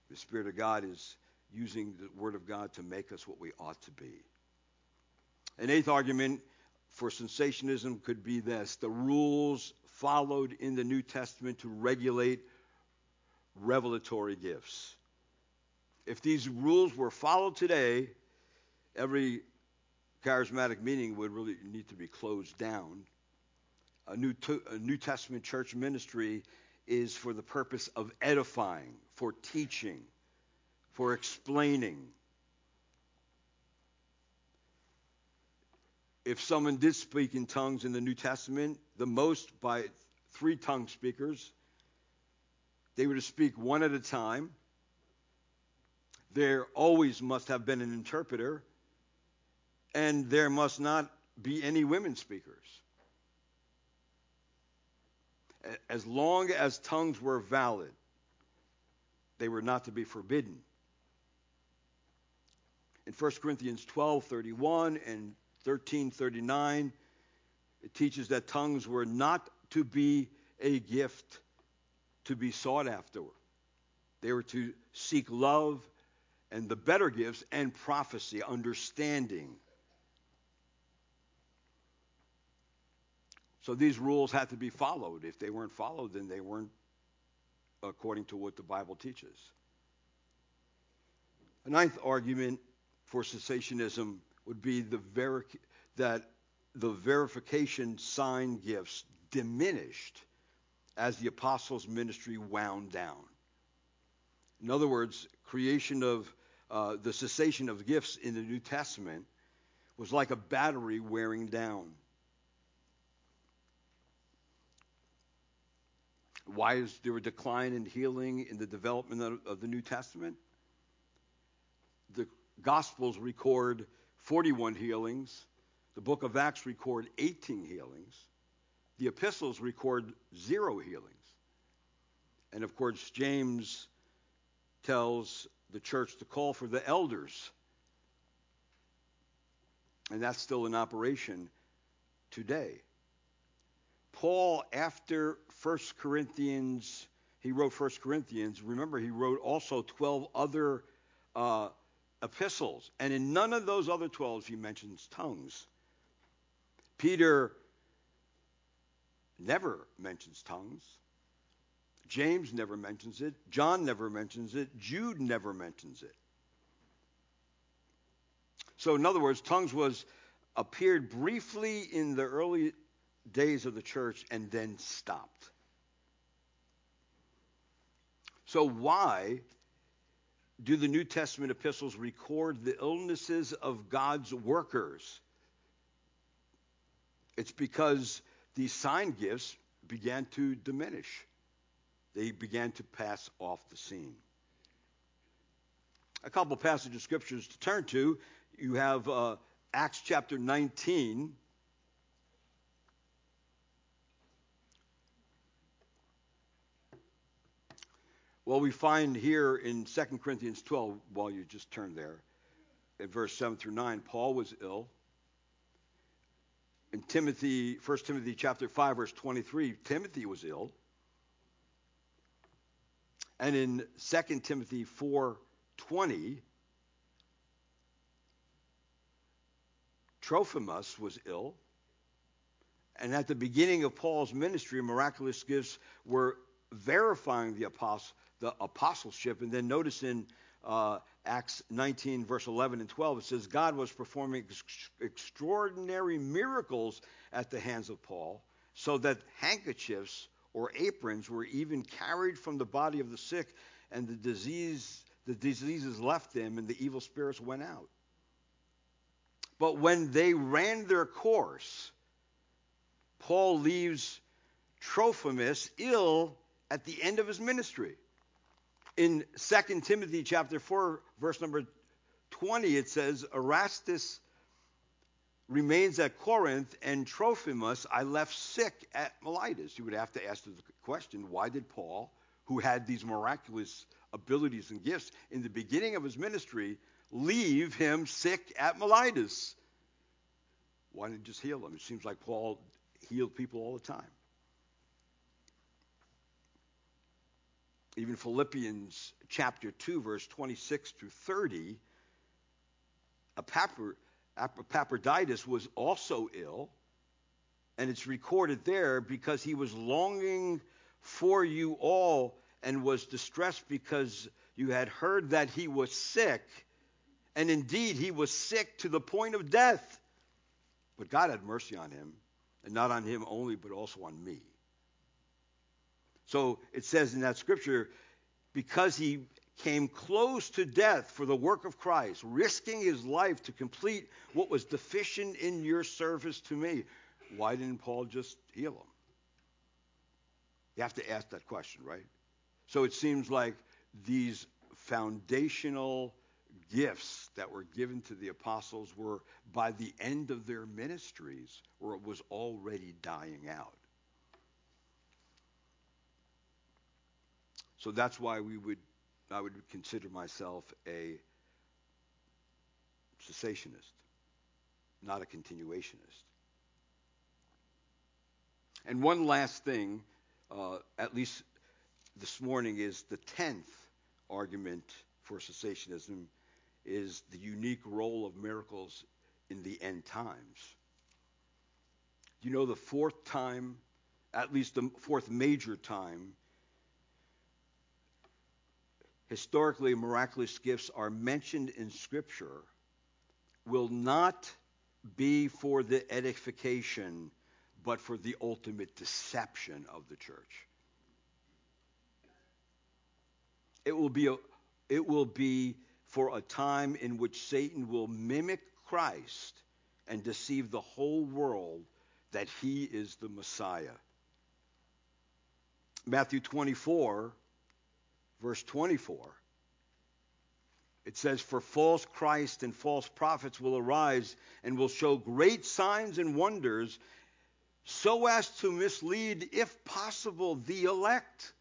The Spirit of God is using the Word of God to make us what we ought to be. An eighth argument for cessationism could be this the rules followed in the New Testament to regulate revelatory gifts. If these rules were followed today, every charismatic meeting would really need to be closed down. A New, a New Testament church ministry is for the purpose of edifying, for teaching, for explaining. If someone did speak in tongues in the New Testament, the most by three tongue speakers, they were to speak one at a time. There always must have been an interpreter, and there must not be any women speakers. As long as tongues were valid, they were not to be forbidden. In 1 Corinthians 12:31 and 13:39, it teaches that tongues were not to be a gift to be sought after. They were to seek love and the better gifts and prophecy, understanding. So these rules had to be followed. If they weren't followed, then they weren't according to what the Bible teaches. A ninth argument for cessationism would be the veri- that the verification sign gifts diminished as the apostles' ministry wound down. In other words, creation of uh, the cessation of gifts in the New Testament was like a battery wearing down. Why is there a decline in healing in the development of, of the New Testament? The Gospels record 41 healings. The book of Acts record 18 healings. The epistles record zero healings. And of course, James tells the church to call for the elders. And that's still in operation today. Paul, after 1 Corinthians, he wrote 1 Corinthians. Remember, he wrote also 12 other uh, epistles. And in none of those other 12, he mentions tongues. Peter never mentions tongues. James never mentions it. John never mentions it. Jude never mentions it. So, in other words, tongues was appeared briefly in the early days of the church and then stopped. So, why do the New Testament epistles record the illnesses of God's workers? It's because these sign gifts began to diminish. They began to pass off the scene. A couple passages of scriptures to turn to. You have uh, Acts chapter 19. Well, we find here in 2 Corinthians 12, while you just turn there, in verse 7 through 9, Paul was ill. In Timothy, 1 Timothy chapter 5, verse 23, Timothy was ill. And in 2 Timothy 4:20, Trophimus was ill. And at the beginning of Paul's ministry, miraculous gifts were verifying the apostle the apostleship. And then notice in uh, Acts 19, verse 11 and 12, it says, God was performing ex- extraordinary miracles at the hands of Paul, so that handkerchiefs or aprons were even carried from the body of the sick, and the disease, the diseases left them, and the evil spirits went out. But when they ran their course, Paul leaves Trophimus ill at the end of his ministry in 2 Timothy chapter 4, verse number 20, it says, Erastus remains at Corinth, and Trophimus I left sick at Miletus. You would have to ask the question, why did Paul, who had these miraculous abilities and gifts in the beginning of his ministry, leave him sick at Miletus? Why didn't he just heal him? It seems like Paul healed people all the time. Even Philippians chapter 2, verse 26 through 30, Epaphroditus was also ill, and it's recorded there because he was longing for you all and was distressed because you had heard that he was sick. And indeed, he was sick to the point of death. But God had mercy on him, and not on him only, but also on me. So it says in that scripture, because he came close to death for the work of Christ, risking his life to complete what was deficient in your service to me, why didn't Paul just heal him? You have to ask that question, right? So it seems like these foundational gifts that were given to the apostles were by the end of their ministries, or it was already dying out. So that's why we would I would consider myself a cessationist, not a continuationist. And one last thing, uh, at least this morning, is the tenth argument for cessationism is the unique role of miracles in the end times. You know, the fourth time, at least the fourth major time, historically miraculous gifts are mentioned in Scripture will not be for the edification, but for the ultimate deception of the church. It will be, a, it will be for a time in which Satan will mimic Christ and deceive the whole world that he is the Messiah. Matthew 24, verse 24. It says, For false Christ and false prophets will arise and will show great signs and wonders so as to mislead, if possible, the elect.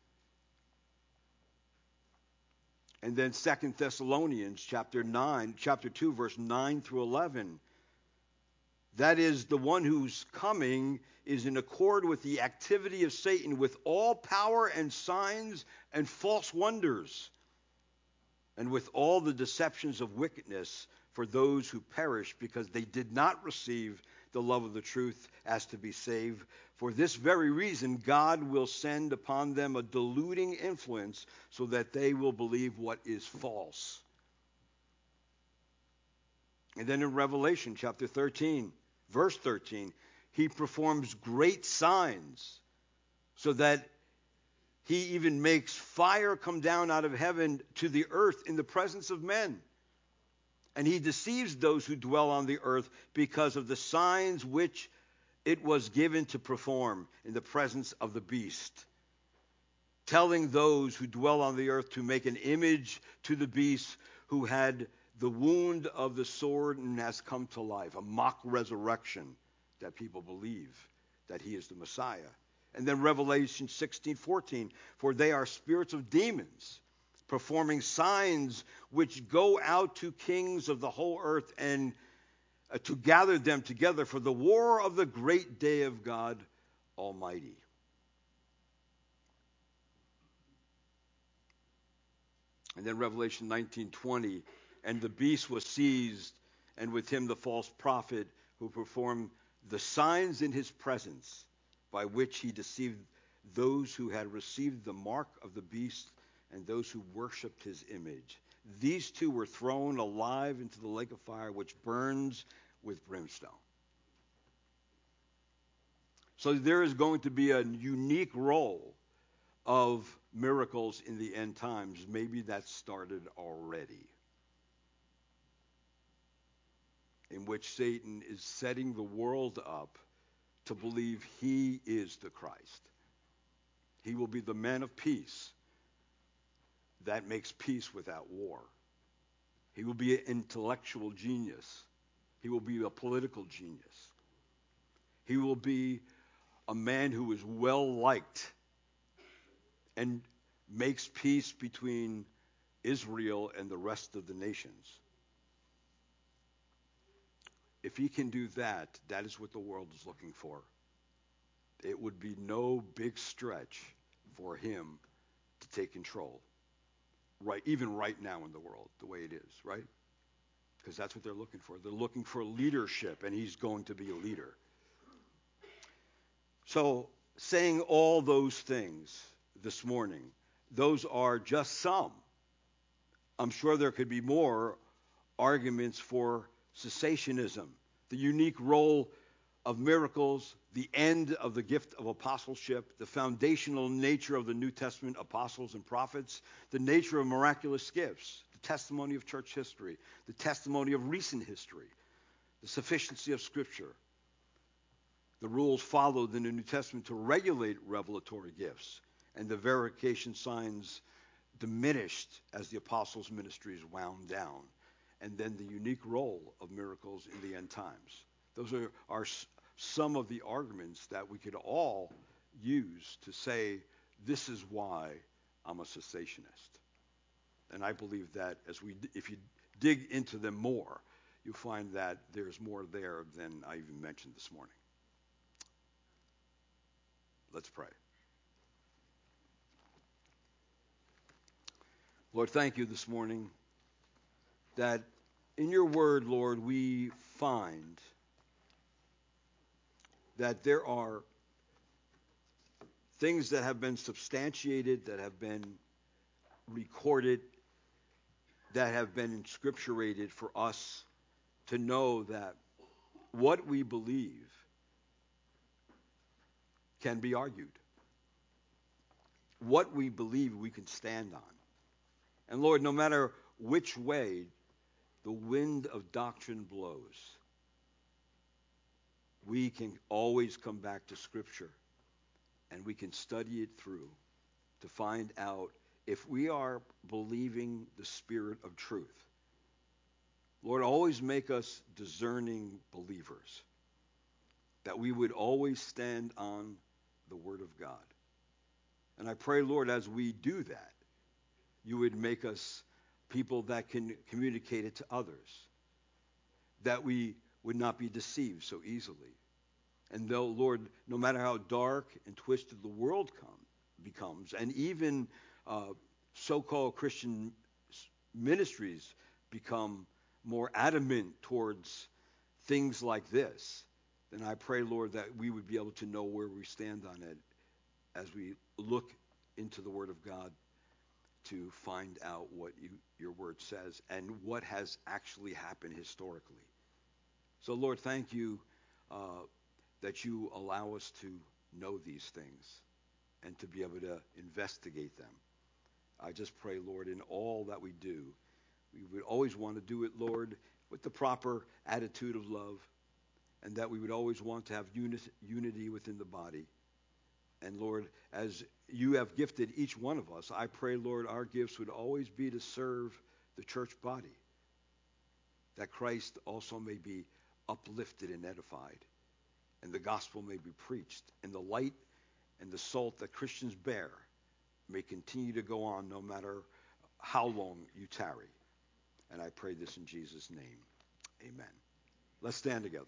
And then Second Thessalonians chapter 9, chapter 2, verse 9 through 11. That is, the one who's coming is in accord with the activity of Satan, with all power and signs and false wonders, and with all the deceptions of wickedness for those who perish because they did not receive the love of the truth as to be saved. For this very reason, God will send upon them a deluding influence so that they will believe what is false. And then in Revelation chapter 13, verse 13, he performs great signs so that he even makes fire come down out of heaven to the earth in the presence of men. And he deceives those who dwell on the earth because of the signs which it was given to perform in the presence of the beast, telling those who dwell on the earth to make an image to the beast who had the wound of the sword has come to life, a mock resurrection that people believe that he is the Messiah. And then Revelation 16, 14, for they are spirits of demons, performing signs which go out to kings of the whole earth and uh, to gather them together for the war of the great day of God Almighty. And then Revelation 19:20, and the beast was seized, and with him the false prophet who performed the signs in his presence by which he deceived those who had received the mark of the beast and those who worshipped his image. These two were thrown alive into the lake of fire, which burns with brimstone. So there is going to be a unique role of miracles in the end times. Maybe that started already. In which Satan is setting the world up to believe he is the Christ. He will be the man of peace that makes peace without war. He will be an intellectual genius. He will be a political genius. He will be a man who is well liked and makes peace between Israel and the rest of the nations. If he can do that, that is what the world is looking for. It would be no big stretch for him to take control. Right, even right now in the world, the way it is, right? Because that's what they're looking for. They're looking for leadership, and he's going to be a leader. So, saying all those things this morning, those are just some. I'm sure there could be more arguments for cessationism, the unique role of miracles, the end of the gift of apostleship, the foundational nature of the New Testament apostles and prophets, the nature of miraculous gifts, the testimony of church history, the testimony of recent history, the sufficiency of Scripture, the rules followed in the New Testament to regulate revelatory gifts, and the verification signs diminished as the apostles' ministries wound down, and then the unique role of miracles in the end times. Those are, are some of the arguments that we could all use to say, this is why I'm a cessationist. And I believe that as we, if you dig into them more, you'll find that there's more there than I even mentioned this morning. Let's pray. Lord, thank you this morning that in your word, Lord, we find that there are things that have been substantiated, that have been recorded, that have been inscripturated for us to know that what we believe can be argued. What we believe we can stand on. And Lord, no matter which way the wind of doctrine blows, we can always come back to Scripture and we can study it through to find out if we are believing the Spirit of truth. Lord, always make us discerning believers, that we would always stand on the Word of God. And I pray, Lord, as we do that, you would make us people that can communicate it to others, that we would not be deceived so easily. And though, Lord, no matter how dark and twisted the world come, becomes, and even uh, so called Christian ministries become more adamant towards things like this, then I pray, Lord, that we would be able to know where we stand on it as we look into the Word of God to find out what you, your Word says and what has actually happened historically. So, Lord, thank you uh, that you allow us to know these things and to be able to investigate them. I just pray, Lord, in all that we do, we would always want to do it, Lord, with the proper attitude of love and that we would always want to have unity within the body. And Lord, as you have gifted each one of us, I pray, Lord, our gifts would always be to serve the church body, that Christ also may be uplifted and edified, and the gospel may be preached, and the light and the salt that Christians bear may continue to go on no matter how long you tarry. And I pray this in Jesus' name. Amen. Let's stand together.